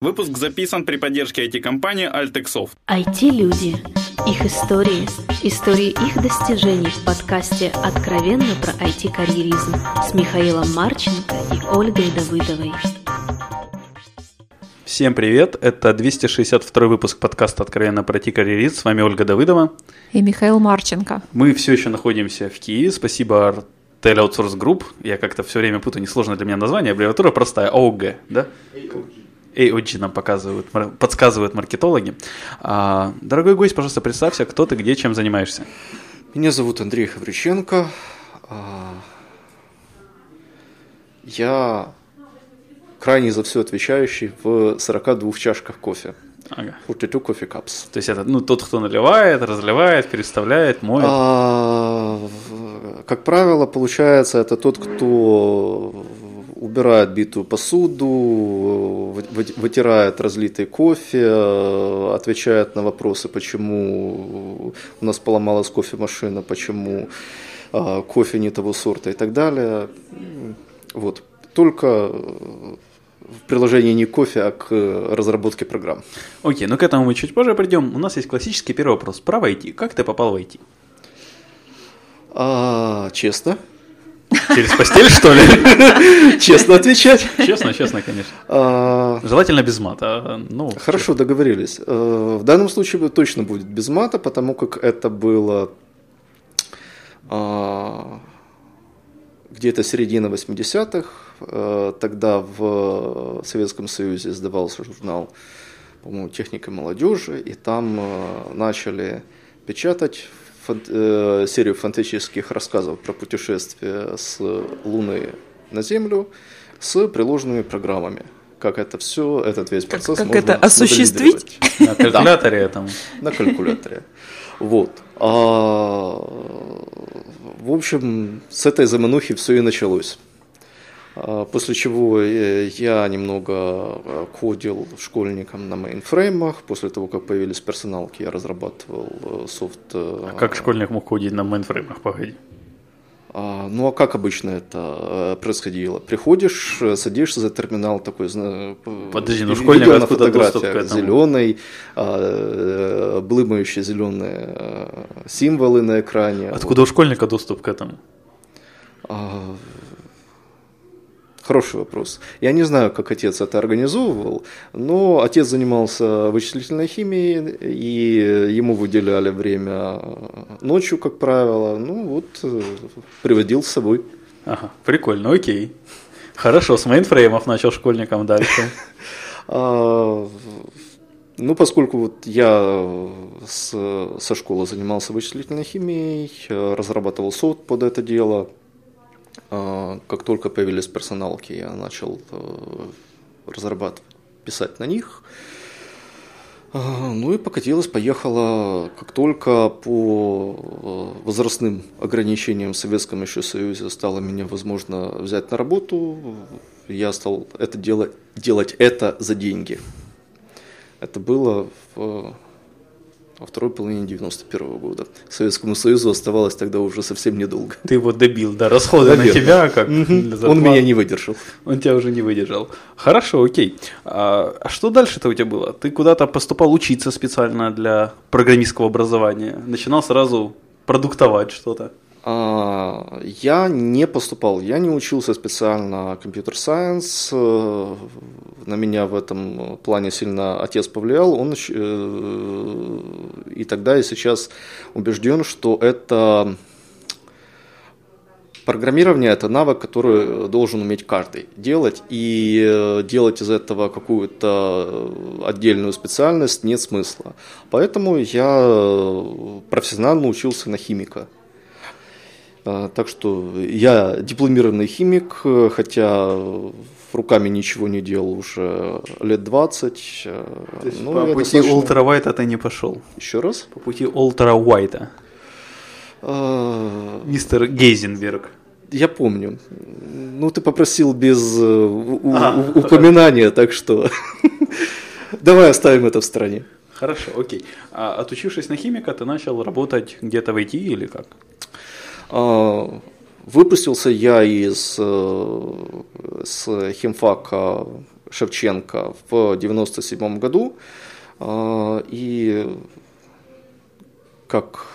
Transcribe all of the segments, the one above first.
Выпуск записан при поддержке IT-компании Altexoft. IT-люди. Их истории. Истории их достижений в подкасте «Откровенно про IT-карьеризм» с Михаилом Марченко и Ольгой Давыдовой. Всем привет, это 262 выпуск подкаста «Откровенно про IT-карьеризм». С вами Ольга Давыдова. И Михаил Марченко. Мы все еще находимся в Киеве. Спасибо Tel Outsource Group. Я как-то все время путаю, несложное для меня название. Аббревиатура простая, ООГ, да? AOG нам показывают, подсказывают маркетологи. А, дорогой гость, пожалуйста, представься, кто ты, где, чем занимаешься. Меня зовут Андрей Хаврюченко. А, я крайне за все отвечающий в 42 чашках кофе. Ага. 42 кофе cups. То есть это ну, тот, кто наливает, разливает, переставляет, моет. А, как правило, получается, это тот, кто убирает битую посуду, вытирает разлитый кофе, отвечает на вопросы, почему у нас поломалась кофемашина, почему а, кофе не того сорта и так далее. Вот. Только в приложении не кофе, а к разработке программ. Окей, но ну к этому мы чуть позже придем. У нас есть классический первый вопрос. Про IT. Как ты попал в IT? А, честно. Через постель, что ли? Честно отвечать. Честно, честно, конечно. А... Желательно без мата. Ну, Хорошо, договорились. Э, в данном случае точно будет без мата, потому как это было а, где-то середина 80-х. Э, тогда в Советском Союзе издавался журнал, по-моему, «Техника молодежи», и там начали печатать э, серию фантастических рассказов про путешествие с Луны на Землю с приложенными программами. Как это все, этот весь процесс как, можно это осуществить? На калькуляторе этом. На калькуляторе. Вот. А, в общем, с этой заманухи все и началось. А, после чего э, я немного э, кодил школьникам на мейнфреймах. После того, как появились персоналки, я разрабатывал э, софт. А как школьник мог кодить на мейнфреймах? Погоди. А, ну а как обычно это происходило? Приходишь, садишься за терминал такой, Подожди, ну школьник к этому? Зеленый, блымающие зеленые символы на экране. Откуда вот. у школьника доступ к этому? Хороший вопрос. Я не знаю, как отец это организовывал, но отец занимался вычислительной химией, и ему выделяли время ночью, как правило. Ну вот, э, приводил с собой. Ага, прикольно, окей. Хорошо, с мейнфреймов начал школьником дальше. А, ну, поскольку вот я с, со школы занимался вычислительной химией, разрабатывал софт под это дело, как только появились персоналки, я начал э, разрабатывать, писать на них. А, ну и покатилась, поехала, как только по э, возрастным ограничениям в Советском еще Союзе стало меня возможно взять на работу, я стал это делать, делать это за деньги. Это было в во второй половине 91 -го года. Советскому Союзу оставалось тогда уже совсем недолго. Ты его добил, да, расходы Наверное. на тебя как угу. Он меня не выдержал. Он тебя уже не выдержал. Хорошо, окей. А, а что дальше-то у тебя было? Ты куда-то поступал учиться специально для программистского образования? Начинал сразу продуктовать что-то? А, я не поступал, я не учился специально компьютер-сайенс. Э, на меня в этом плане сильно отец повлиял. Он э, и тогда, и сейчас убежден, что это программирование – это навык, который должен уметь каждый делать. И э, делать из этого какую-то отдельную специальность нет смысла. Поэтому я профессионально учился на химика. А, так что я дипломированный химик, хотя руками ничего не делал уже лет 20. А, То есть ну, по пути достаточно... ультрауайта ты не пошел? Еще раз? По пути ультрауайта. А... Мистер Гейзенберг. Я помню. Ну, ты попросил без э, а, упоминания, так что давай оставим это в стороне. Хорошо, окей. А отучившись на химика, ты начал работать где-то в IT или как? А, выпустился я из э, с химфака Шевченко в 97 году. А, и как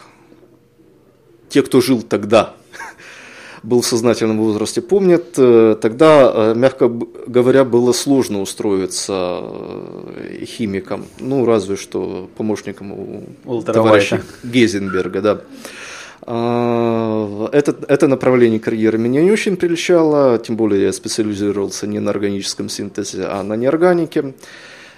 те, кто жил тогда, был в сознательном возрасте, помнят, э, тогда, э, мягко говоря, было сложно устроиться химиком, ну, разве что помощником у товарища Вайта. Гейзенберга, да. А, Это, это направление карьеры меня не очень прельщало, тем более я специализировался не на органическом синтезе, а на неорганике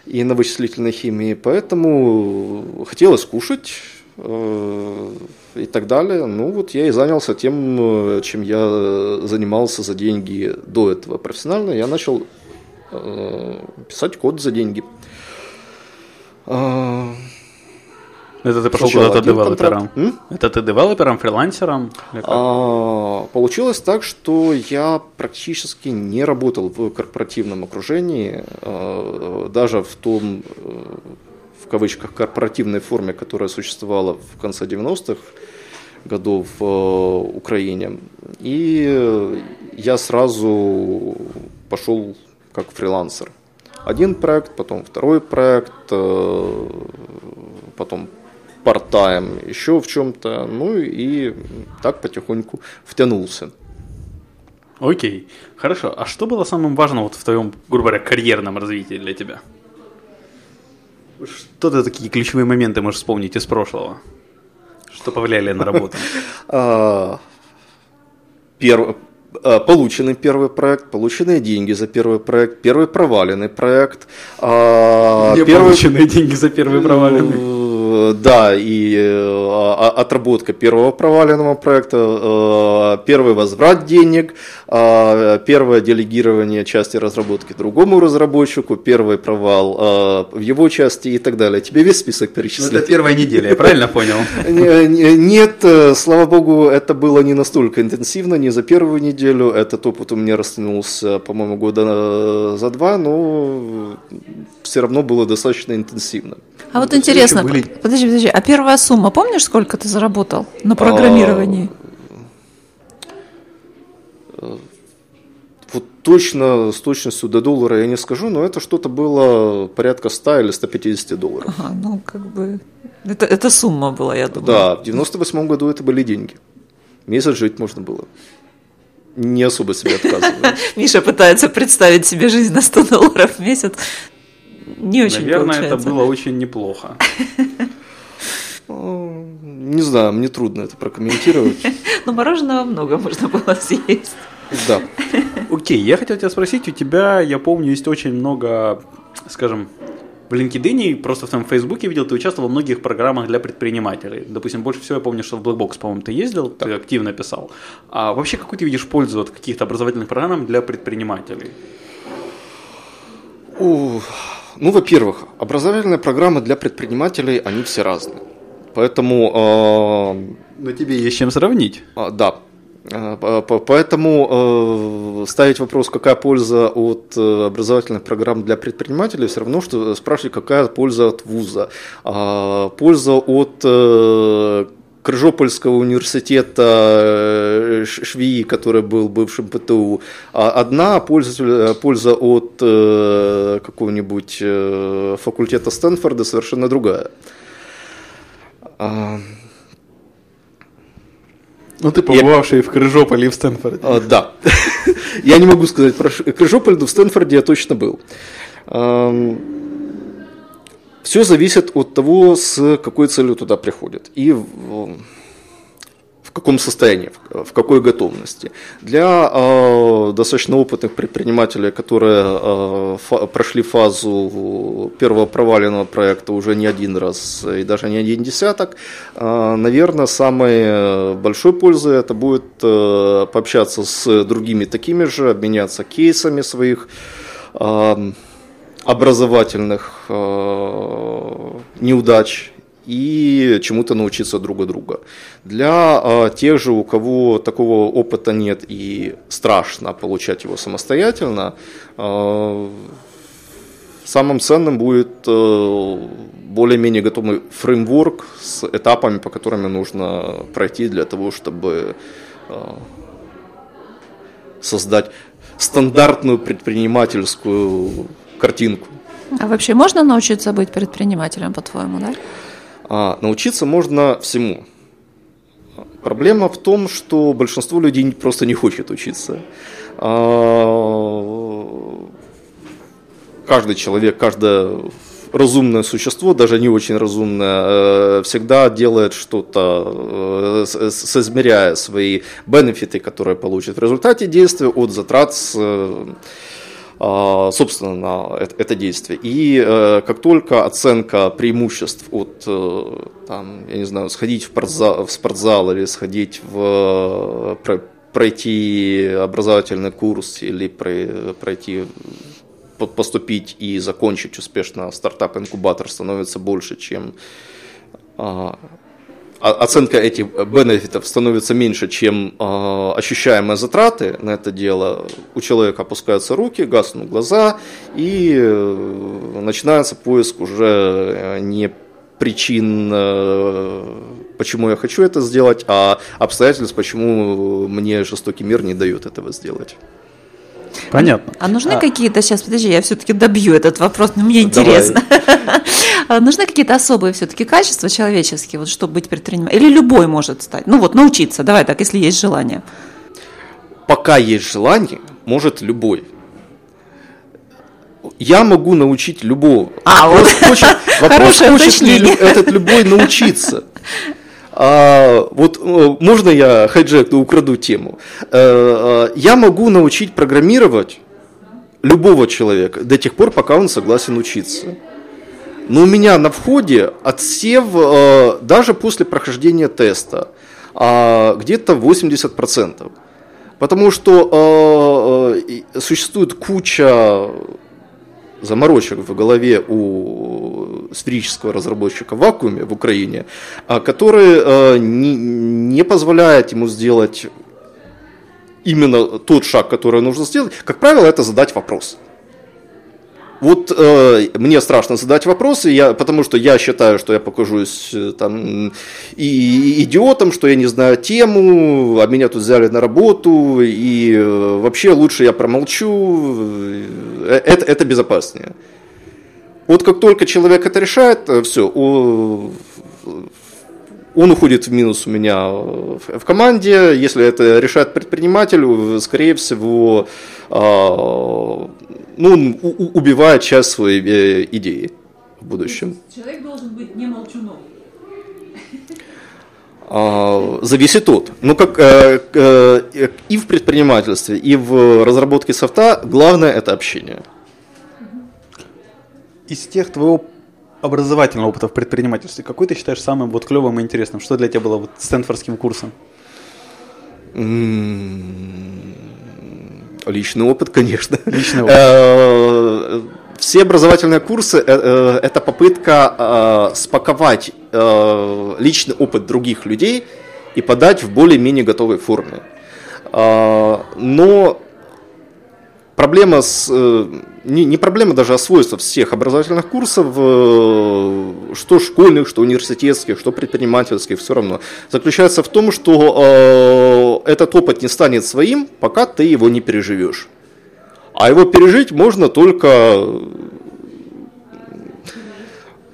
и на вычислительной химии, поэтому хотелось кушать э, и так далее. Ну вот я и занялся тем, чем я занимался за деньги до этого профессионально. Я начал э, писать код за деньги. А, Это ты пошел куда-то один девелопером? М? Это ты девелопером, фрилансером? А, Получилось так, что я практически не работал в корпоративном окружении, а, даже в том, э, в кавычках, корпоративной форме, которая существовала в конце 90-х годов в э, Украине. И я сразу пошел как фрилансер. Один проект, потом второй проект, э, потом part-time, еще в чем-то, ну и так потихоньку втянулся. Окей, хорошо. А что было самым важным вот в твоем, грубо говоря, карьерном развитии для тебя? Что ты такие ключевые моменты можешь вспомнить из прошлого? Что повлияли на работу? А, а, Полученный первый проект, полученные деньги за первый проект, первый проваленный проект. а, первый- полученные деньги за первый проваленный? Э, Да, и э, отработка первого проваленного проекта, э, первый возврат денег, а, первое делегирование части разработки другому разработчику, первый провал в его части и так далее. Тебе весь список Ну, перечислить? это первая неделя, я правильно понял? Не- Нет, э, слава богу, это было не настолько интенсивно, не за первую неделю. Этот опыт у меня растянулся, по-моему, года э, за два, но все равно было достаточно интенсивно. А вот интересно, были- подожди, подожди, а первая сумма, помнишь, сколько ты заработал на программировании? Вот точно, с точностью до доллара я не скажу, но это что-то было порядка 100 или 150 долларов. Ага, ну как бы это, это сумма была, я думаю. Да, в 98 году это были деньги. Месяц жить можно было. Не особо себе отказываю. Миша пытается представить себе жизнь на 100 долларов в месяц. Не очень Наверное, это получается. было очень неплохо. Ну, Не знаю, мне трудно это прокомментировать. Но мороженого много можно было съесть. Да. Окей, я хотел тебя спросить, у тебя, я помню, есть очень много, скажем, в LinkedIn, просто в твоем Фейсбуке видел, ты участвовал в многих программах для предпринимателей. Допустим, больше всего я помню, что в Blackbox, по-моему, ты ездил, ты активно писал. А вообще, какую ты видишь пользу от каких-то образовательных программ для предпринимателей? У, Ну, во-первых, образовательные программы для предпринимателей, они все разные. Поэтому, э, Но тебе есть чем сравнить. а, да, Поэтому э, ставить вопрос, какая польза от э, образовательных программ для предпринимателей, все равно, что спрашивать, какая польза от вуза. А, Польза от э, Крыжопольского университета э, Ш- ШВИ, который был бывшим ПТУ, а одна польза, польза от какого-нибудь факультета Стэнфорда совершенно другая. Ну, ты побывавший в Крыжополе и в Стэнфорде. А, да. Я не могу сказать про Крыжополь, но в Стэнфорде я точно был. Все зависит от того, с какой целью туда приходят и каком состоянии, в- какой готовности. Для э, достаточно опытных предпринимателей, которые э, прошли фазу первого проваленного проекта уже не один раз и даже не один десяток, э, наверное, самой э, большой пользой это будет э, пообщаться с другими такими же, обменяться кейсами своих э, образовательных э, неудач и чему-то научиться друг от друга. Для э, тех же, у кого такого опыта нет и страшно получать его самостоятельно, э, самым ценным будет э, более-менее готовый фреймворк с этапами, по которым нужно пройти для того, чтобы э, создать стандартную предпринимательскую картинку. А вообще можно научиться быть предпринимателем, по-твоему, да? А, научиться можно всему. Проблема в том, что большинство людей просто не хочет учиться. А, каждый человек, каждое разумное существо, даже не очень разумное, э, всегда делает что-то, э, соизмеряя свои бенефиты, которые получит в результате действия от затрат э, а, собственно, на это действие. И как только оценка преимуществ от, там, я не знаю, сходить в спортзал, в спортзал или сходить в пройти образовательный курс или пройти поступить и закончить успешно стартап-инкубатор становится больше, чем а, оценка этих бенефитов становится меньше, чем э, ощущаемые затраты на это дело, у человека опускаются руки, гаснут глаза, и э, начинается поиск уже не причин, э, почему я хочу это сделать, а обстоятельств, почему мне жестокий мир не дает этого сделать. Понятно. А нужны а... какие-то, сейчас, подожди, я все-таки добью этот вопрос, но мне интересно. А нужны какие-то особые все-таки качества человеческие, вот чтобы быть предпринимателем? Или любой может стать? Ну вот, научиться, давай так, если есть желание. Пока есть желание, может любой. Я могу научить любого. А, вопрос вот. хочет, вопрос хочет ли этот любой научиться. А, вот э, можно я хайджекну, украду тему? Э, я могу научить программировать любого человека до тех пор, пока он согласен учиться. Но у меня на входе отсев даже после прохождения теста а, где-то 80%. Потому что существует куча заморочек в голове у сферического разработчика в вакууме в Украине, а, который э, не, не позволяет ему сделать именно тот шаг, который нужно сделать. Как правило, это задать вопрос. Вот э, мне страшно задать вопросы, я, потому что я считаю, что я покажусь э, там и, идиотом, что я не знаю тему, а меня тут взяли на работу, и э, вообще лучше я промолчу, э, это, это безопаснее. Вот как только человек это решает, э, все, он уходит в минус у меня в команде. Если это решает предприниматель, скорее всего, а, ну, он убивает часть своей э, идеи в будущем. Человек должен быть не молчуном. А, зависит от. Ну, как э, э, и в предпринимательстве, и в разработке софта главное это общение. Из тех твоего образовательного опыта в предпринимательстве, какой ты считаешь самым вот клевым и интересным? Что для тебя было вот стэнфордским курсом? Личный опыт, конечно. Личный опыт. Э, все образовательные курсы э, э, – это попытка спаковать личный опыт других людей и подать в более-менее готовой форме. Но проблема с не, не проблема даже, а свойства всех образовательных курсов, что школьных, что университетских, что предпринимательских, все равно, заключается в том, что э, этот опыт не станет своим, пока ты его не переживешь. А его пережить можно только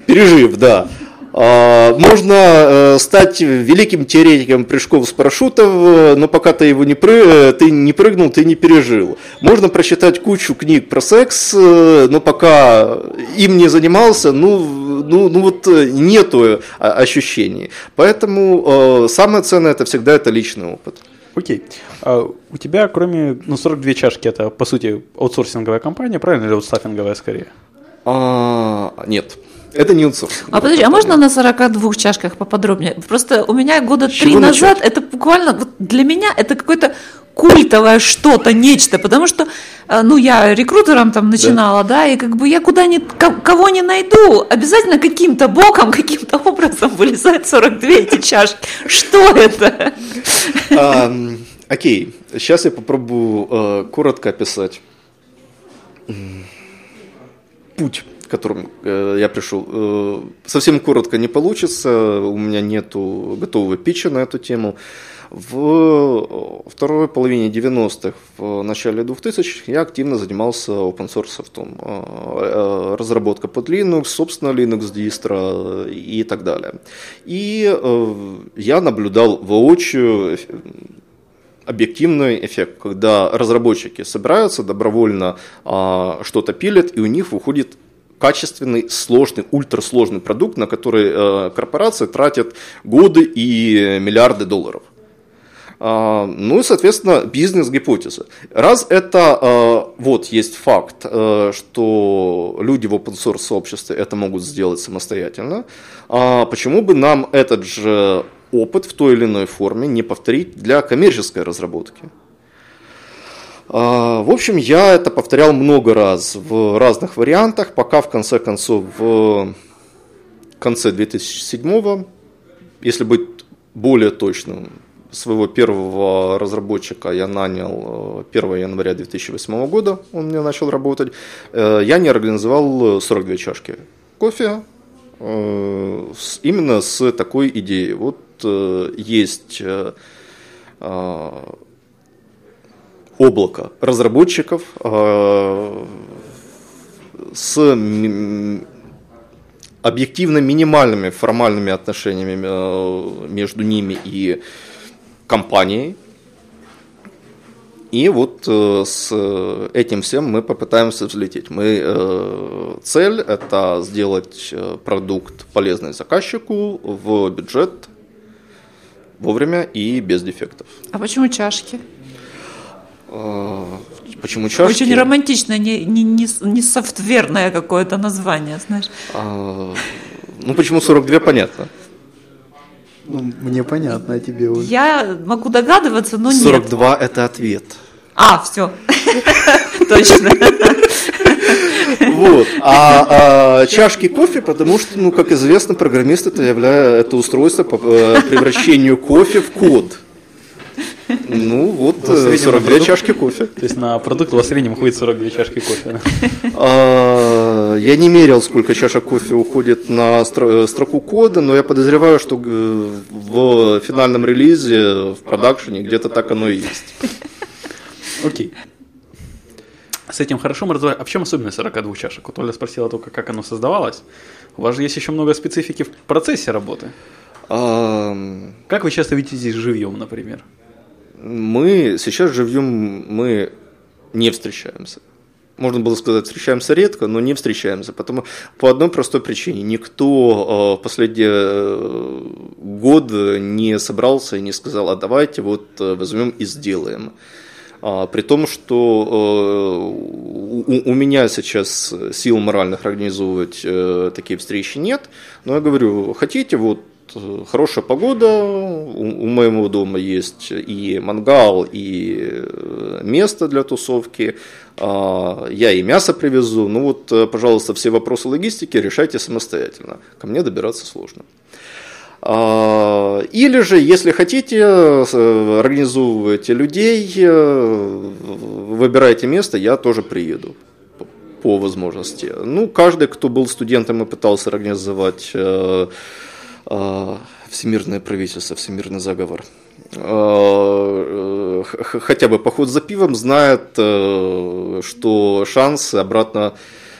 пережив, да. А, можно э, стать великим теоретиком прыжков с парашютов, э, но пока ты его не, пры... Э, ты не прыгнул, ты не пережил. Можно прочитать кучу книг про секс, но пока им не занимался, ну, ну, ну вот нету ощущений. Поэтому самое ценное это всегда это личный опыт. Окей. А у тебя, кроме ну, 42 чашки, это по сути аутсорсинговая компания, правильно, или аутстаффинговая скорее? А, нет. Это не аутсорсинг. А подожди, а можно на 42 чашках поподробнее? Просто у меня года три назад это буквально вот для меня это какое-то культовое что-то, нечто, потому что, э, ну, я рекрутером там начинала, да, да и как бы я куда ни, кого не найду, обязательно каким-то боком, каким-то образом вылезает 42 эти чашки. Что это? А, окей, сейчас я попробую э, коротко описать путь которым э, я пришел. Э, совсем коротко не получится, у меня нету готового питча на эту тему. В второй половине 90-х, в начале 2000-х я активно занимался open source софтом. Разработка под Linux, собственно Linux дистро и так далее. И я наблюдал воочию объективный эффект, когда разработчики собираются добровольно а, что-то пилят, и у них выходит качественный, сложный, ультрасложный продукт, на который э, корпорации тратят годы и миллиарды долларов. А, ну и, соответственно, бизнес-гипотеза. Раз это э, вот есть факт, э, что люди в open source сообществе это могут сделать самостоятельно, а почему бы нам этот же опыт в той или иной форме не повторить для коммерческой разработки? А, в общем, я это повторял много раз в разных вариантах, пока в конце концов в конце 2007, если быть более точным, своего первого разработчика я нанял 1 э, января 2008 года, он мне начал работать. Э, я не организовал 42 чашки кофе э, именно с такой идеей. Вот есть облако разработчиков с объективно минимальными формальными отношениями между ними и компанией. И вот э, с этим всем мы попытаемся взлететь. Мы, э, цель – это сделать э, продукт полезный заказчику в бюджет вовремя и без дефектов. А почему чашки? Почему чашки? Очень романтичное, не, не, не, не софтверное какое-то название, знаешь. А, ну, почему 42, понятно. Ну, мне понятно, а тебе уже. Я могу догадываться, но 42 нет. 42 это ответ. А, все. Точно. Вот. А, а чашки кофе, потому что, ну, как известно, программист это является это устройство по э, превращению кофе в код. Ну, вот 42 продукт, чашки кофе. То есть на продукт у вас в среднем уходит 42 чашки кофе. А, я не мерил, сколько чашек кофе уходит на строку кода, но я подозреваю, что в финальном релизе, в продакшене где-то так оно и есть. Окей. С этим хорошо мы разобрались. А в чем особенность 42 чашек? Вот Оля спросила только, как оно создавалось. У вас же есть еще много специфики в процессе работы. Как вы часто видите здесь живьем, например? Мы сейчас живем, мы не встречаемся. Можно было сказать, встречаемся редко, но не встречаемся. Потому, по одной простой причине. Никто э, в последние э, годы не собрался и не сказал, а давайте вот э, возьмем и сделаем. А, при том, что у, меня сейчас сил моральных организовывать такие встречи нет, но я говорю, хотите, вот хорошая погода, у, у моего дома есть и мангал, и э, место для тусовки, а, я и мясо привезу, ну вот, э, пожалуйста, все вопросы логистики решайте самостоятельно, ко мне добираться сложно. А, или же, если хотите, организовывайте людей, выбирайте место, я тоже приеду по возможности. Ну, каждый, кто был студентом и пытался организовать всемирное правительство, всемирный заговор. А, э, хотя бы поход за пивом знает, э, что шансы обратно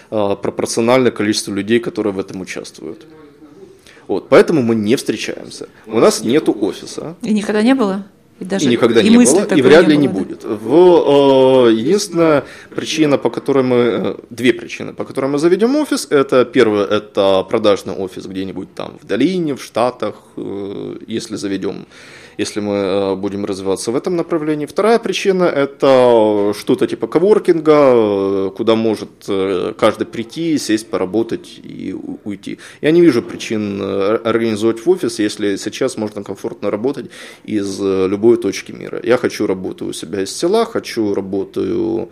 а, пропорциональны количеству людей, которые в этом участвуют. Вот, поэтому мы не встречаемся. У нас нет офиса. И никогда не было? И, даже, и никогда и не было, и вряд ли не, было, будет. В, э, единственная причина, по которой мы, э, две причины, по которой мы заведем офис, это первое, это продажный офис где-нибудь там в долине, в Штатах, э, если заведем если мы будем развиваться в этом направлении. Вторая причина – это что-то типа коворкинга, куда может каждый прийти, сесть, поработать и уйти. Я не вижу причин организовать в офис, если сейчас можно комфортно работать из любой точки мира. Я хочу работаю у себя из села, хочу работаю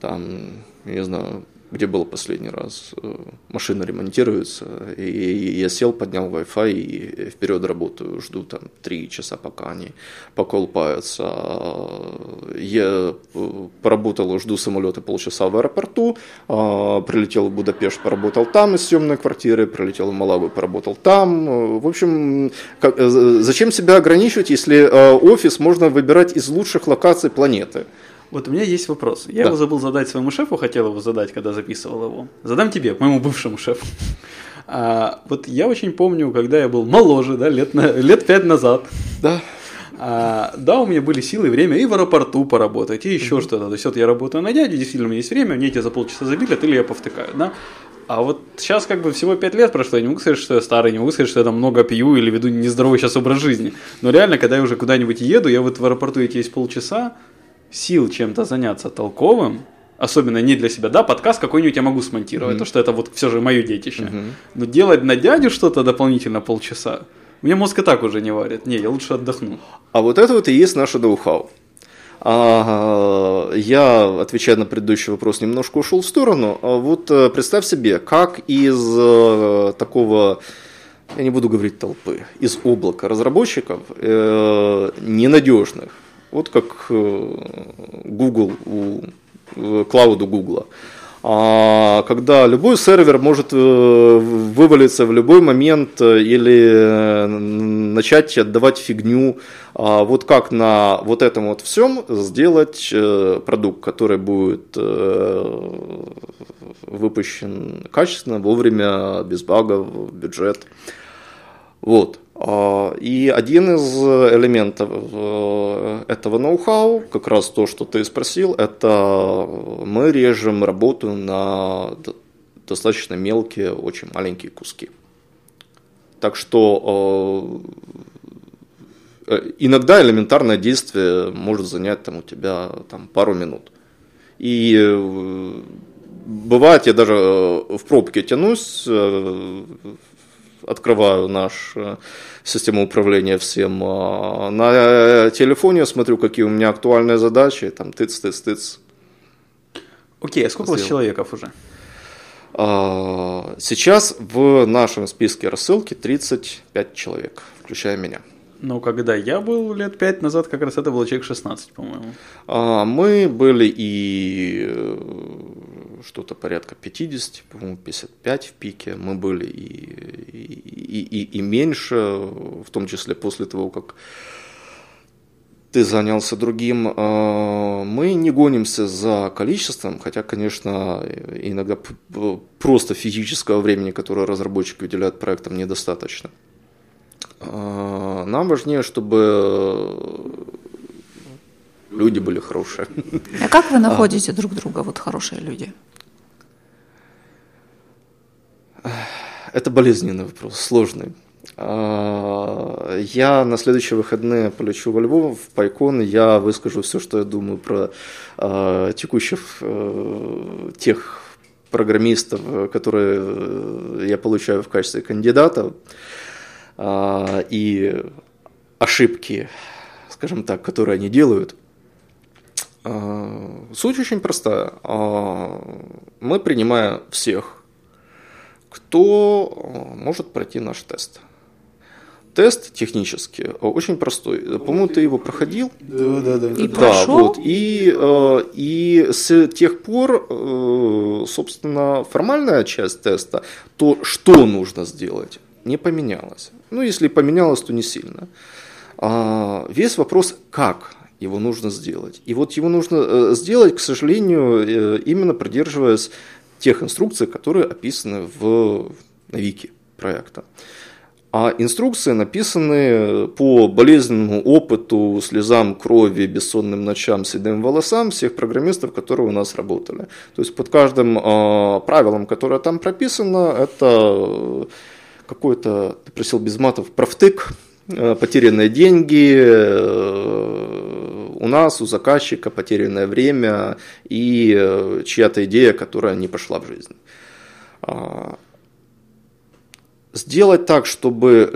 там, не знаю, где был последний раз, э, машина ремонтируется, и я сел, поднял Wi-Fi и вперед работаю, жду там три часа, пока они поколпаются. Я э, поработал, жду самолета полчаса в аэропорту, а, прилетел в Будапешт, поработал там из съемной квартиры, прилетел в Малаву, поработал там. В общем, как, зачем себя ограничивать, если офис можно выбирать из лучших локаций планеты? Вот у меня есть вопрос. Я да. его забыл задать своему шефу, хотел его задать, когда записывал его. Задам тебе, моему бывшему шефу. А, вот я очень помню, когда я был моложе, да, лет, на, лет пять назад. Да. А, да, у меня были силы и время и в аэропорту поработать, и еще mm-hmm. что-то. То есть вот я работаю на дяде, действительно у меня есть время, мне эти за полчаса забили, или я повтыкаю, да. А вот сейчас как бы всего пять лет прошло, я не могу сказать, что я старый, не могу сказать, что я там много пью или веду нездоровый сейчас образ жизни. Но реально, когда я уже куда-нибудь еду, я вот в аэропорту эти есть полчаса, сил чем-то заняться толковым, особенно не для себя, да, подкаст какой-нибудь я могу смонтировать, mm-hmm. то, что это вот все же мое детище. Mm-hmm. Но делать на дядю что-то дополнительно полчаса, мне мозг и так уже не варит. Не, я лучше отдохну. А вот это вот и есть наше ноу-хау. А, я, отвечая на предыдущий вопрос, немножко ушел в сторону. А вот э, представь себе, как из э, такого я не буду говорить толпы, из облака разработчиков э, ненадежных, вот как э, Google у э, клауду Google. А когда любой сервер может э, вывалиться в любой момент или начать отдавать фигню, а вот как на вот этом вот всем сделать продукт, который будет выпущен качественно, вовремя, без багов, бюджет. Вот. А, и один из элементов э, этого ноу-хау, как раз то, что ты спросил, это мы режем работу на достаточно мелкие, очень маленькие куски. Так что э, э, иногда элементарное действие может занять там, у тебя там, пару минут. И бывает, я даже в пробке тянусь, открываю нашу э, систему управления всем. А, на телефоне смотрю, какие у меня актуальные задачи, там тыц, тыц, тыц. Окей, а сколько у вас человеков уже? А, сейчас в нашем списке рассылки 35 человек, включая меня. Ну, когда я был лет пять назад, как раз это было человек 16, по-моему. А, мы были и э, что-то порядка 50, по-моему, 55 в пике. Мы были и, и, и, и меньше, в том числе после того, как ты занялся другим. А, мы не гонимся за количеством, хотя, конечно, иногда просто физического времени, которое разработчики уделяют проектам, недостаточно. А, нам важнее, чтобы люди были хорошие. А как вы находите а. друг друга, вот хорошие люди? Это болезненный вопрос, сложный. А, я на следующие выходные полечу во Львов, в Пайкон, я выскажу все, что я думаю про текущих э, тех программистов, которые я получаю в качестве кандидатов. А, и ошибки, скажем так, которые они делают. А, суть очень простая. А, мы принимаем всех, кто может пройти наш тест. Тест технически очень простой. По-моему, ты его проходил. Да, да, да. И да, прошел? Вот. И, и с тех пор, собственно, формальная часть теста, то, что нужно сделать, не поменялось. Ну, если поменялось, то не сильно. А, весь вопрос, как его нужно сделать. И вот его нужно э, сделать, к сожалению, э, именно придерживаясь тех инструкций, которые описаны в, на вики проекта. А инструкции написаны по болезненному опыту, слезам, крови, бессонным ночам, седым волосам всех программистов, которые у нас работали. То есть под каждым э, правилом, которое там прописано, это какой-то, ты просил без матов, профтык, э, потерянные деньги, э, у нас, у заказчика потерянное время и э, чья-то идея, которая не пошла в жизнь. А, сделать так, чтобы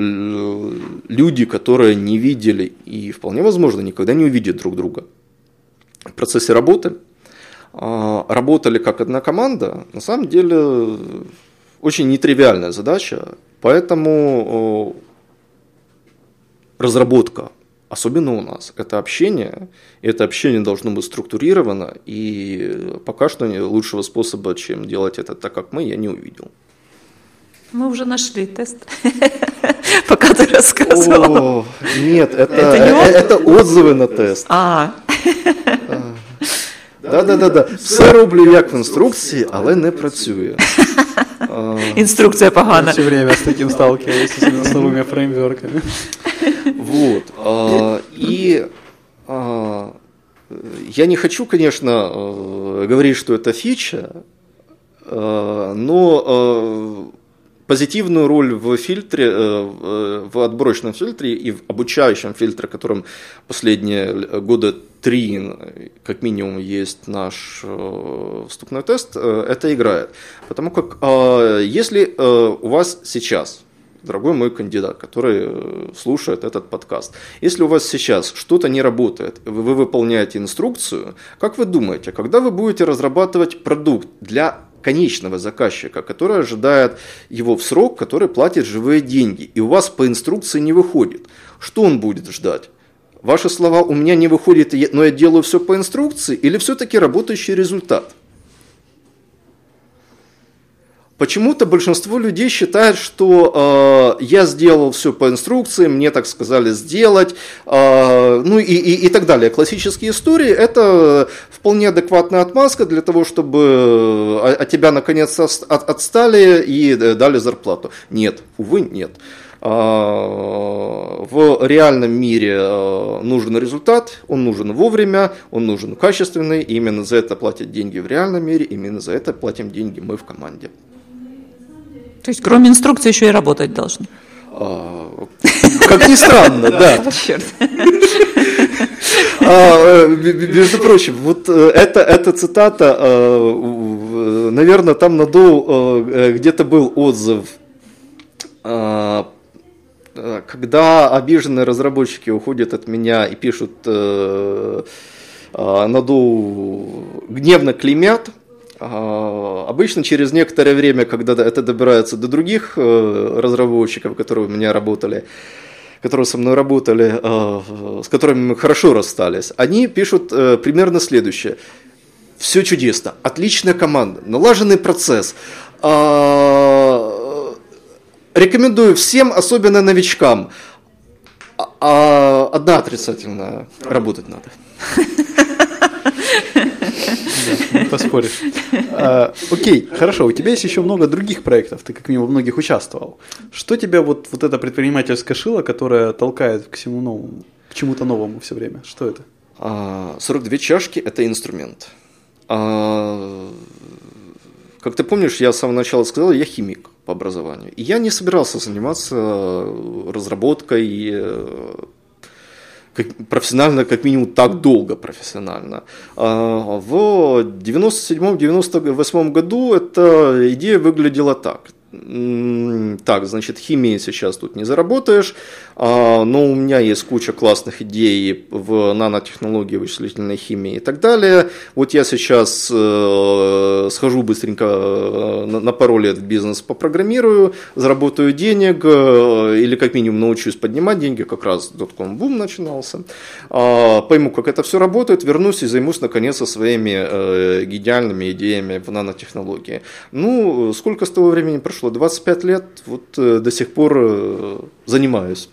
люди, которые не видели и вполне возможно никогда не увидят друг друга в процессе работы, а, работали как одна команда, на самом деле очень нетривиальная задача, поэтому разработка, особенно у нас, это общение, и это общение должно быть структурировано, и пока что лучшего способа, чем делать это так, как мы, я не увидел. Мы уже нашли тест, пока ты рассказывал. О, нет, это, это, не это отзывы на тест. А. Да, да, да, да. Все роблю як в інструкції, але не працює. Инструкция погана. Все время с таким сталкиваюсь, с новыми фреймворками. Вот. И я не хочу, конечно, говорить, что это фича, но позитивную роль в фильтре, э, э, в отборочном фильтре и в обучающем фильтре, которым последние года три, как минимум, есть наш э, вступной тест, это играет. Потому как если у вас сейчас дорогой мой кандидат, который слушает этот подкаст. Если у вас сейчас что-то не работает, вы выполняете инструкцию, как вы думаете, когда вы будете разрабатывать продукт для конечного заказчика, который ожидает его в срок, который платит живые деньги, и у вас по инструкции не выходит. Что он будет ждать? Ваши слова «у меня не выходит, но я делаю все по инструкции» или все-таки работающий результат? Почему-то большинство людей считает, что э, я сделал все по инструкции, мне так сказали сделать, э, ну и, и, и так далее. Классические истории – это вполне адекватная отмазка для того, чтобы от, от тебя наконец от, отстали и дали зарплату. Нет, увы, нет. В реальном мире нужен результат, он нужен вовремя, он нужен качественный, и именно за это платят деньги в реальном мире, именно за это платим деньги мы в команде. То есть, кроме инструкции, еще и работать должны. А, как ни странно, да. А, между прочим, вот э, это, эта цитата, э, наверное, там на Доу э, где-то был отзыв, когда обиженные разработчики уходят от меня и пишут на Доу гневно клеймят, а, обычно через некоторое время, когда это добирается до других э, разработчиков, которые у меня работали, которые со мной работали, э, с которыми мы хорошо расстались, они пишут э, примерно следующее. Все чудесно, отличная команда, налаженный процесс. А, рекомендую всем, особенно новичкам. А одна отрицательная, работать надо. Не поспоришь. А, окей, хорошо, у тебя есть еще много других проектов, ты как минимум во многих участвовал. Что тебя вот, вот эта предпринимательская шила, которая толкает к всему новому, к чему-то новому все время? Что это? 42 а, чашки – это инструмент. А, как ты помнишь, я с самого начала сказал, я химик по образованию. И я не собирался заниматься разработкой э, как, профессионально, как минимум так долго профессионально. А, в 97-98 году эта идея выглядела так. Так, значит, химии сейчас тут не заработаешь, но у меня есть куча классных идей в нанотехнологии, вычислительной химии и так далее. Вот я сейчас э, схожу быстренько э, на пару лет в бизнес, попрограммирую, заработаю денег э, или как минимум научусь поднимать деньги, как раз дотком бум начинался. А, пойму, как это все работает, вернусь и займусь наконец своими гениальными идеями в нанотехнологии. Ну, сколько с того времени прошло? 25 лет, вот до сих пор занимаюсь.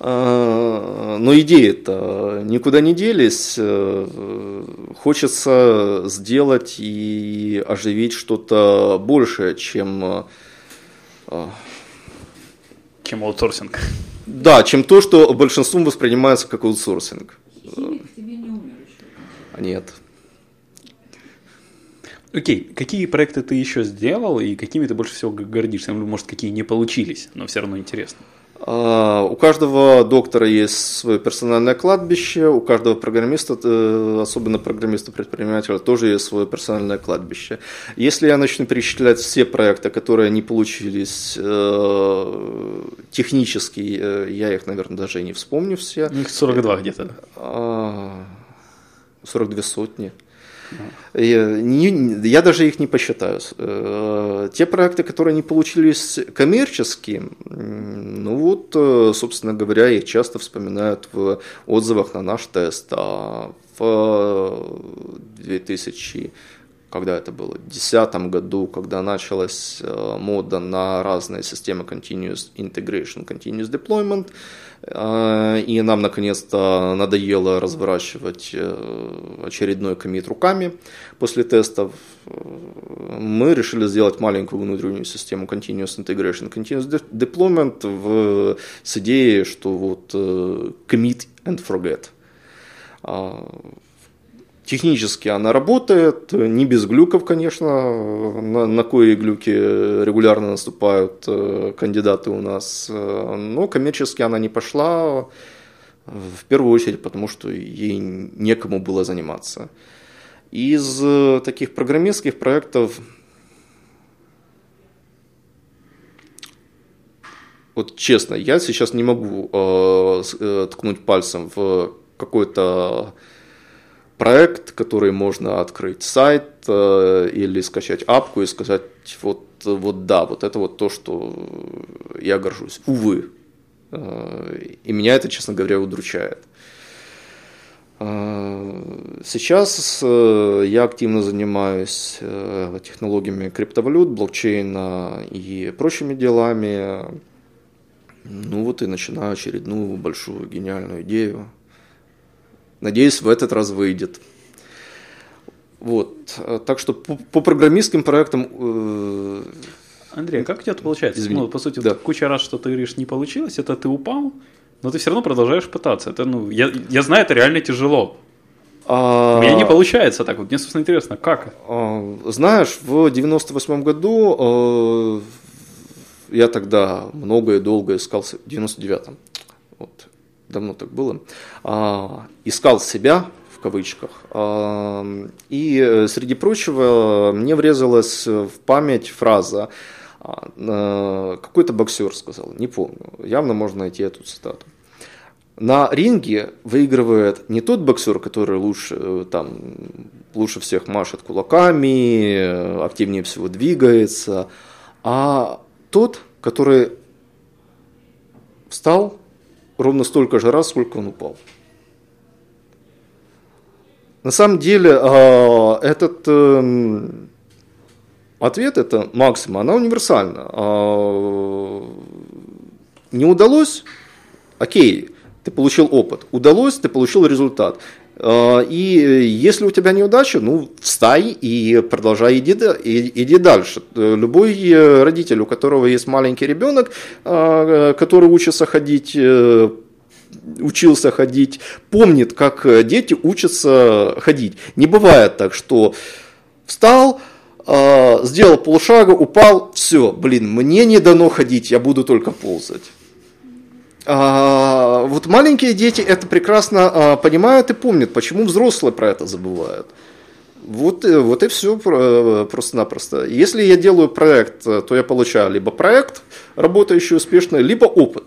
А, но идеи-то никуда не делись. Э, хочется сделать и оживить что-то большее, чем... Э, чем аутсорсинг. Да, чем то, что большинством воспринимается как аутсорсинг. Нет. Окей, какие проекты ты еще сделал и какими ты больше всего гордишься? Может, какие не получились, но все равно интересно. А, у каждого доктора есть свое персональное кладбище, у каждого программиста, э, особенно программиста-предпринимателя, тоже есть свое персональное кладбище. Если я начну перечислять все проекты, которые не получились э, технически, э, я их, наверное, даже и не вспомню все. Их 42 где-то. 42 а, сотни. Не, я даже их не посчитаю. Э, те проекты, которые не получились коммерчески, ну вот, э, собственно говоря, их часто вспоминают в отзывах на наш тест. А в 2000 когда это было, в 2010 году, когда началась э, мода на разные системы Continuous Integration, Continuous Deployment, э, и нам наконец-то надоело разворачивать э, очередной комит руками. После тестов, мы решили сделать маленькую внутреннюю систему Continuous Integration, Continuous Deployment в, с идеей, что вот commit and forget. А, Технически она работает, не без глюков, конечно, на, на кои глюки регулярно наступают э, кандидаты у нас, э, но коммерчески она не пошла, в первую очередь потому, что ей некому было заниматься. Из э, таких программистских проектов вот честно, я сейчас не могу э, ткнуть пальцем в какой-то проект, который можно открыть сайт э, или скачать апку и сказать, вот, вот да, вот это вот то, что я горжусь. Увы. Э, и меня это, честно говоря, удручает. Э, сейчас э, я активно занимаюсь э, технологиями криптовалют, блокчейна и прочими делами. Ну вот и начинаю очередную большую гениальную идею Надеюсь, в этот раз выйдет. Вот. Так что по, по программистским проектам... Э... Андрей, а как у тебя это получается? Извини. Ну, по сути, да. куча раз, что ты говоришь, не получилось, это ты упал, но ты все равно продолжаешь пытаться. Это, ну, я, я знаю, это реально тяжело. А... У меня не получается так. Вот мне, собственно, интересно, как? А, знаешь, в 98 году э, я тогда много и долго искал... В 99-м. Вот давно так было, а, искал себя, в кавычках. А, и, э, среди прочего, мне врезалась в память фраза, а, какой-то боксер сказал, не помню, явно можно найти эту цитату. На ринге выигрывает не тот боксер, который лучше, э, там, лучше всех машет кулаками, активнее всего двигается, а тот, который встал, ровно столько же раз, сколько он упал. На самом деле а, этот эм, ответ, это максима, она универсальна. А, не удалось, окей, ты получил опыт. Удалось, ты получил результат. А, и если у тебя неудача, ну, встай и продолжай, иди, иди дальше. Любой э, родитель, у которого есть маленький ребенок, который учится ходить, э, учился ходить, помнит, как дети учатся ходить. Не бывает так, что встал, сделал полшага, упал, все, блин, мне не дано ходить, я буду только ползать. А, вот маленькие дети это прекрасно а, понимают и помнят, почему взрослые про это забывают. Вот, э, вот и все э, просто-напросто. Если я делаю проект, э, то я получаю либо проект, работающий успешно, либо опыт.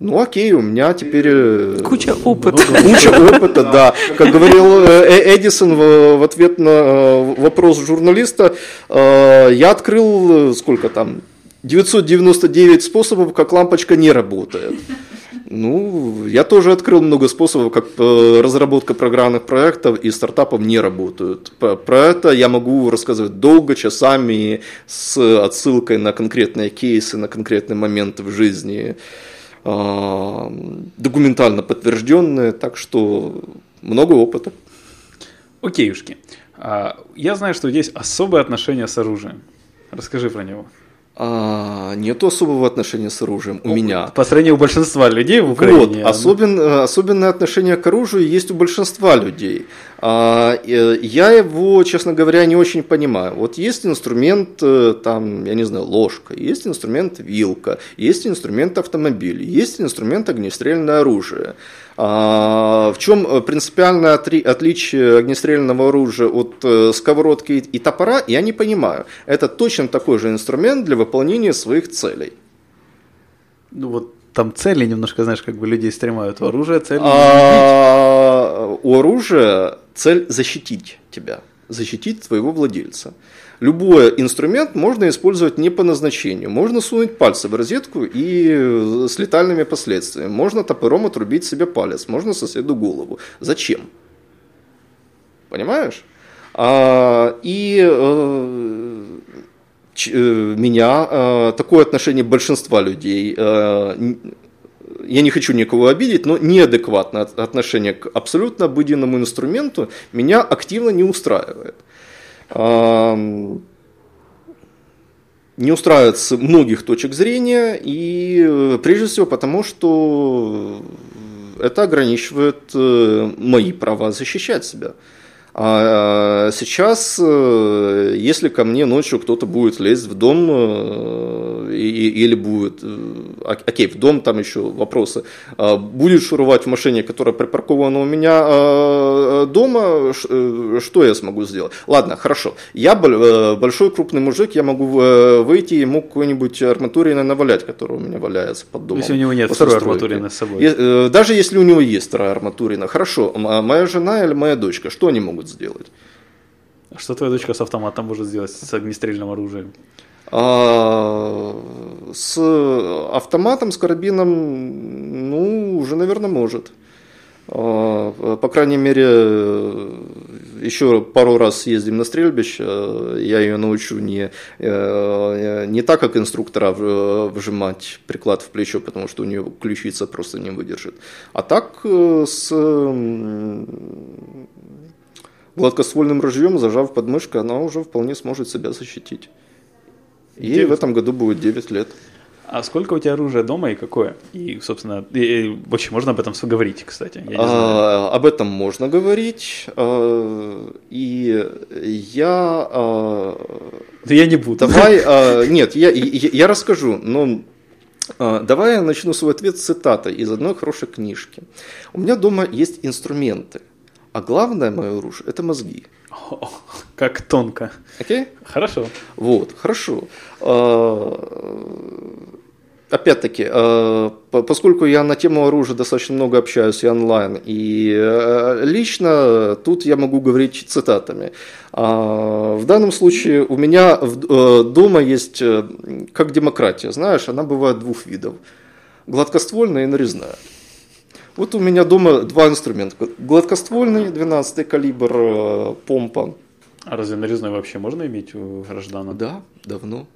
Ну окей, у меня теперь... Куча опыта. Куча опыта, да. Как говорил Эдисон в ответ на вопрос журналиста, я открыл, сколько там, 999 способов, как лампочка не работает. Ну, я тоже открыл много способов, как э, разработка программных проектов и стартапов не работают. Про это я могу рассказывать долго, часами, с отсылкой на конкретные кейсы, на конкретные моменты в жизни, а, документально подтвержденные, так что много опыта. Окейушки. А, я знаю, что есть особое отношение с оружием. Расскажи про него. А, нету особого отношения с оружием у меня. По сравнению у большинства людей в Украине. Вот, особен, э, особенное отношение к оружию есть у большинства людей. А, э, я его, честно говоря, не очень понимаю. Вот есть инструмент, э, там, я не знаю, ложка, есть инструмент вилка, есть инструмент автомобиль, есть инструмент огнестрельное оружие. А, в чем принципиальное отличие огнестрельного оружия от сковородки и топора, я не понимаю. Это точно такой же инструмент для выполнения своих целей. Ну вот там цели немножко, знаешь, как бы людей стремают. У оружия цель а, У оружия цель защитить тебя. защитить твоего владельца. Любой инструмент можно использовать не по назначению. Можно сунуть пальцы в розетку и э, с летальными последствиями. Можно топором отрубить себе палец, можно соседу голову. Зачем? Понимаешь? А, и э, ч, э, меня э, такое отношение большинства людей э, я не хочу никого обидеть, но неадекватное отношение к абсолютно обыденному инструменту меня активно не устраивает. Не устраивает с многих точек зрения, и э, прежде всего потому, что это ограничивает э, мои права защищать себя. А сейчас, э, если ко мне ночью кто-то будет лезть в дом э, или будет, э, окей, в дом там еще вопросы, а будет шуровать в машине, которая припаркована у меня дома, что я смогу сделать? Ладно, хорошо, я большой крупный мужик, я могу выйти и ему какой-нибудь арматурины навалять, который у меня валяется под домом. Если у него нет второй арматурины с собой. Даже если у него есть вторая арматурина, хорошо, моя жена или моя дочка, что они могут сделать. А что твоя дочка с автоматом может сделать, с огнестрельным оружием? А, с автоматом, с карабином, ну, уже, наверное, может. А, по крайней мере, еще пару раз съездим на стрельбище, я ее научу не, э, не так, как инструктора вжимать приклад в плечо, потому что у нее ключица просто не выдержит, а так э, с гладкоствольным ружьем, зажав подмышкой, она уже вполне сможет себя защитить. Ей 9. в этом году будет 9 лет. А сколько у тебя оружия дома и какое? И, собственно, и, и, вообще можно об этом говорить, кстати? Я а, об этом можно говорить. А, и я... А, да я не буду. Давай, а, нет, я, я, я расскажу, но а, Давай я начну свой ответ цитатой из одной хорошей книжки. У меня дома есть инструменты – а главное мое оружие – это мозги. О, как тонко. Окей? Okay? Хорошо. Вот, хорошо. А, опять-таки, а, поскольку я на тему оружия достаточно много общаюсь и онлайн, и э, лично тут я могу говорить цитатами. А, в данном случае у меня э, дома есть, э, как демократия, знаешь, она бывает двух видов. Гладкоствольная и нарезная. Вот у меня дома два инструмента. Гладкоствольный 12 калибр э, помпа. А разве нарезной вообще можно иметь у граждана? Да, давно.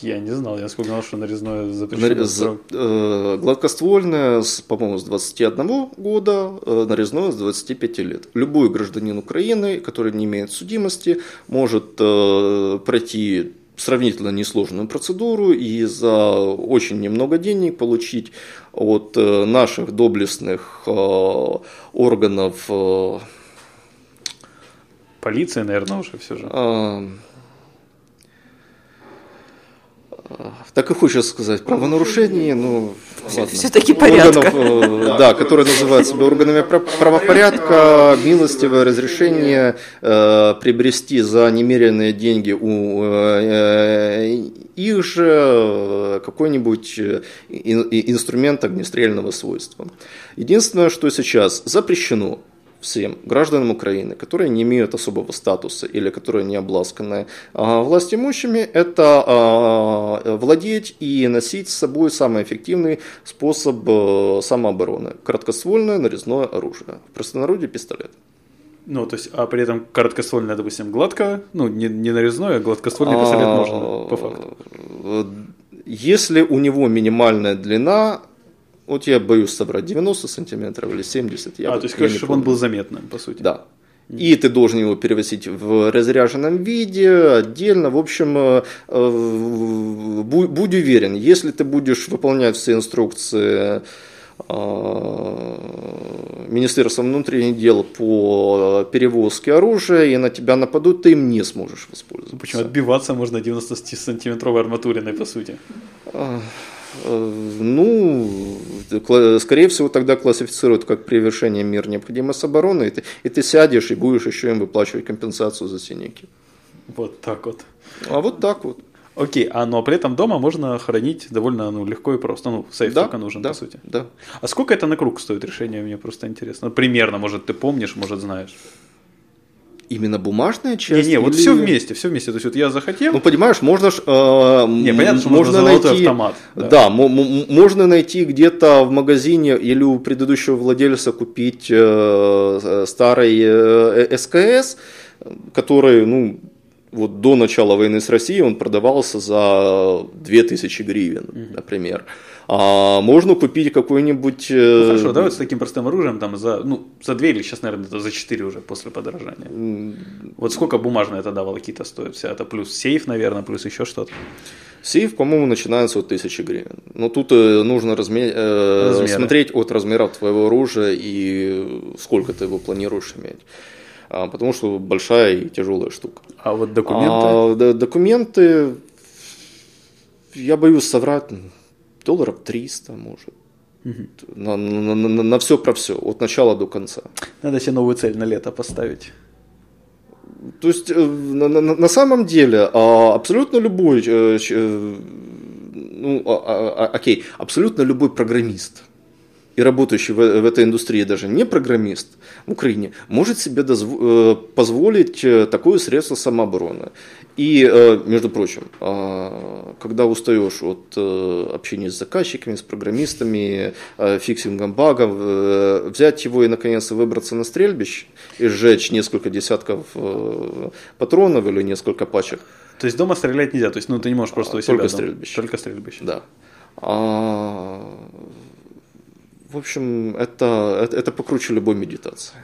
Я не знал, я сколько знал, что нарезное запрещено. Нарез, э, гладкоствольное, по-моему, с 21 года, э, нарезное с 25 лет. Любой гражданин Украины, который не имеет судимости, может э, пройти сравнительно несложную процедуру и за очень немного денег получить от э, наших доблестных э, органов э, Полиция, наверное, уже все же. так и хочется сказать, правонарушение, ну, Все-таки порядка. Органов, да, которые называют себя органами правопорядка, милостивое разрешение э, приобрести за немеренные деньги у э, их же э, какой-нибудь инструмент огнестрельного свойства. Единственное, что сейчас запрещено всем гражданам Украины, которые не имеют особого статуса или которые не обласканы а, власть имущими, это а, владеть и носить с собой самый эффективный способ э, самообороны – краткоствольное нарезное оружие. В простонародье – пистолет. Ну, то есть, а при этом короткоствольное, допустим, гладко, ну, не, не нарезное, а гладкоствольный пистолет а, можно, по факту. Если у него минимальная длина, вот я боюсь собрать 90 сантиметров или 70. Я а, то есть, хочешь, чтобы он был заметным, по сути. Да. И ты должен его перевозить в разряженном виде, отдельно. В общем, э, э, будь уверен, если ты будешь выполнять все инструкции э, Министерства внутренних дел по перевозке оружия, и на тебя нападут, ты им не сможешь воспользоваться. Почему? Отбиваться можно 90-сантиметровой арматуриной, по сути. Э, ну, скорее всего, тогда классифицируют как превышение мер необходимости обороны, и ты, и ты сядешь и будешь еще им выплачивать компенсацию за синяки. Вот так вот. А вот так вот. Окей, а но при этом дома можно хранить довольно ну, легко и просто. Ну, сейф да, только нужен, да, по сути. Да. А сколько это на круг стоит решение, мне просто интересно. Ну, примерно, может, ты помнишь, может, знаешь. Именно бумажная часть? Не, не, вот или- все вместе, все вместе. То есть вот я захотел, Ну, понимаешь, можно ж... э, Не, понятно, что можно золотой автомат, да. Да, мо- мо- можно найти где-то в магазине или у предыдущего владельца купить э, э, старый э, СКС, который, ну, вот до начала войны с Россией он продавался за 2000 гривен, например. А можно купить какой-нибудь... э, ну, хорошо, давай с таким простым оружием там за, ну, за 2 или сейчас, наверное, за 4 уже после подорожания. Вот сколько бумажная тогда волокита стоит вся это, плюс сейф, наверное, плюс еще что-то. Сейф, по-моему, начинается от 1000 гривен. Но тут э, нужно разме- э, Размеры. смотреть от размера твоего оружия и сколько ты его планируешь иметь. А, потому что большая и тяжелая штука. А вот документы? А, документы, я боюсь соврать, долларов 300, может. На, на, на- на все про все, от начала до конца. Надо себе новую цель на лето поставить. То есть э, на, на- на самом деле а, абсолютно любой, э, э, ну, а- окей, абсолютно любой программист и работающий в, в этой индустрии даже не программист в Украине может себе дозв- э, позволить э, такое средство самообороны. И, э, между прочим, а, когда устаешь от э, общения с заказчиками, с программистами, э, фиксингом багов, э, взять его и наконец выбраться на стрельбище и сжечь несколько десятков э, патронов или несколько пачек, То есть дома стрелять нельзя, то есть ну ты не можешь просто у себя только дома. стрельбище. Только стрельбище. да. А, в общем, это, это, это покруче любой медитации.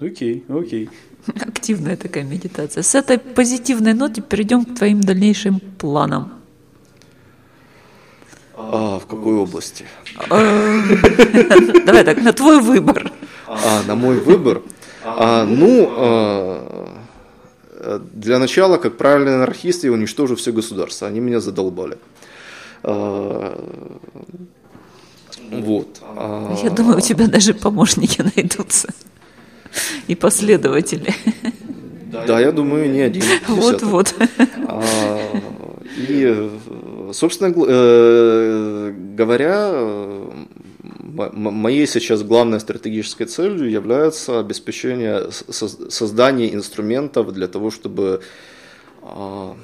Окей, окей. Активная такая медитация. С этой позитивной ноты перейдем к твоим дальнейшим планам. А в какой области? Давай так, на твой выбор. А, на мой выбор? А, ну, а, для начала, как правильный анархист, я уничтожу все государство. Они меня задолбали. А, Вот. А, Я думаю, у тебя даже помощники найдутся. И последователи. Да, я думаю, не один. Вот-вот. А, И, собственно э, говоря, моей сейчас главной стратегической целью является обеспечение создания инструментов для того, чтобы а,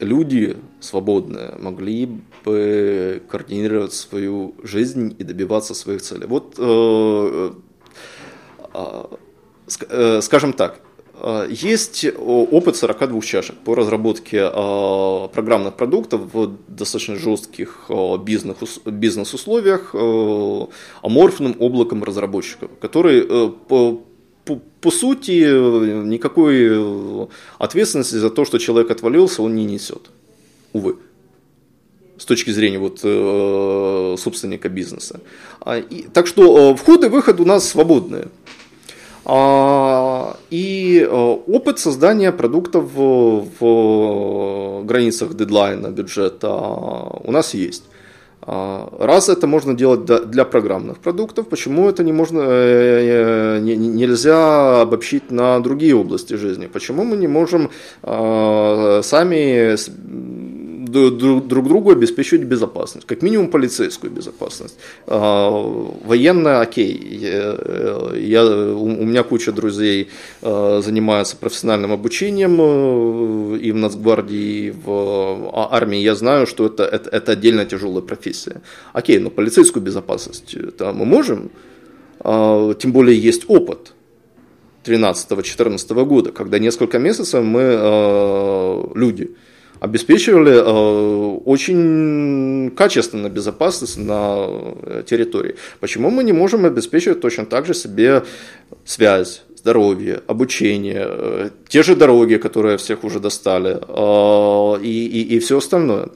люди свободные могли бы координировать свою жизнь и добиваться своих целей. Вот, э, ск- э, скажем так, э, есть опыт 42 чашек по разработке э, программных продуктов в достаточно жестких э, бизнес- бизнес-условиях э, аморфным облаком разработчиков, которые э, по, по, сути э, никакой э, ответственности за то, что человек отвалился, он не несет. Увы с точки зрения вот, э, собственника бизнеса. А, и, так что э, вход и выход у нас свободные. А, и э, опыт создания продуктов в, в границах дедлайна, бюджета у нас есть. А, Раз это можно делать для программных продуктов, почему это не можно, э, не- нельзя обобщить на другие области жизни? Почему мы не можем а, сами друг друг другу обеспечивать безопасность, как минимум полицейскую безопасность. А, Военная, окей, я, у меня куча друзей э, занимаются профессиональным обучением э, и в Нацгвардии, и в а- армии. Я знаю, что это, это, это отдельно тяжелая профессия. Окей, но полицейскую безопасность это мы можем, А, тем более есть опыт. 13-14 года, когда несколько месяцев мы, э, люди, обеспечивали э, очень качественную безопасность на э, территории. Почему мы не можем обеспечивать точно так же себе связь, здоровье, обучение, э, те же дороги, которые всех уже достали, э, и, и, и все остальное?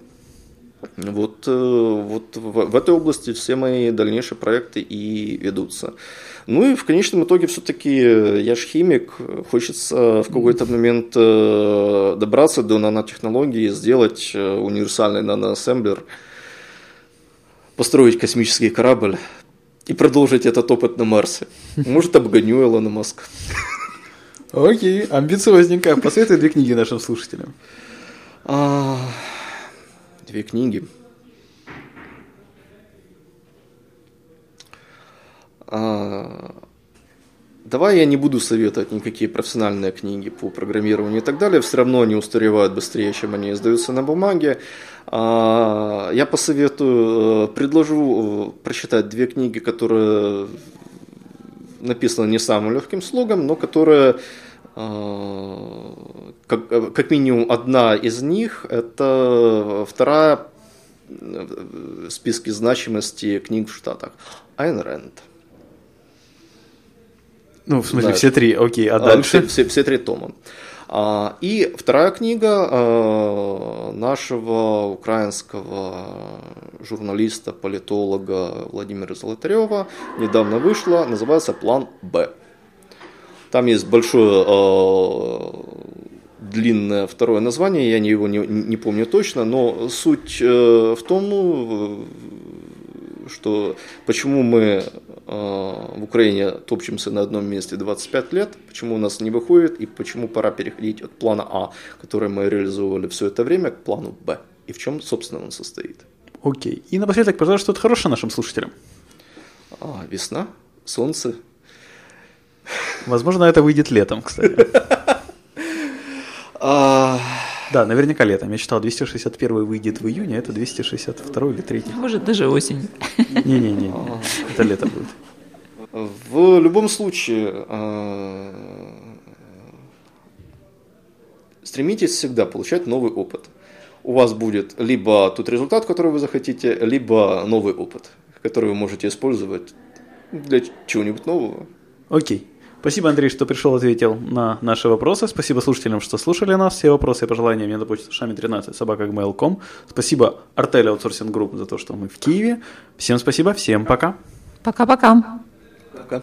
Вот, э, вот в, в этой области все мои дальнейшие проекты и ведутся. Ну и в конечном итоге все-таки я же химик, хочется в какой-то момент э, добраться до нанотехнологии, сделать э, универсальный наноассемблер, построить космический корабль и продолжить этот опыт на Марсе. Может, обгоню Илона Маска. Окей, амбициозненько. Посоветуй две книги нашим слушателям. А, Две книги. А, давай я не буду советовать никакие профессиональные книги по программированию и так далее, все равно они устаревают быстрее, чем они издаются на бумаге. А, я посоветую, предложу прочитать две книги, которые написаны не самым легким слогом, но которые как, как минимум одна из них, это вторая в списке значимости книг в Штатах. Айн Рэнд. Ну, в смысле, да. все три, окей, а, а дальше? Все, все, все три тома. А, и вторая книга а, нашего украинского журналиста, политолога Владимира Золотарева недавно вышла, называется «План Б». Там есть большое длинное второе название, я его не, не помню точно, но суть э, в том, что почему мы э, в Украине топчемся на одном месте 25 лет, почему у нас не выходит и почему пора переходить от плана А, который мы реализовывали все это время, к плану Б. И в чем, собственно, он состоит. Окей. И напоследок, пожалуйста, что-то хорошее нашим слушателям. А, весна, солнце. Возможно, это выйдет летом, кстати. Да, наверняка летом. Я считал, 261 выйдет в июне, а это 262 или 3. Может, даже осень. Не-не-не, это лето будет. В любом случае, а, стремитесь всегда получать новый опыт. У вас будет либо тот результат, который вы захотите, либо новый опыт, который вы можете использовать для чего-нибудь нового. Окей. Спасибо, Андрей, что пришел, ответил на наши вопросы. Спасибо слушателям, что слушали нас. Все вопросы и пожелания мне на почту шами13 собака Спасибо Артель Outsourcing Group за то, что мы в Киеве. Всем спасибо, всем пока. Пока-пока. Пока. -пока. пока.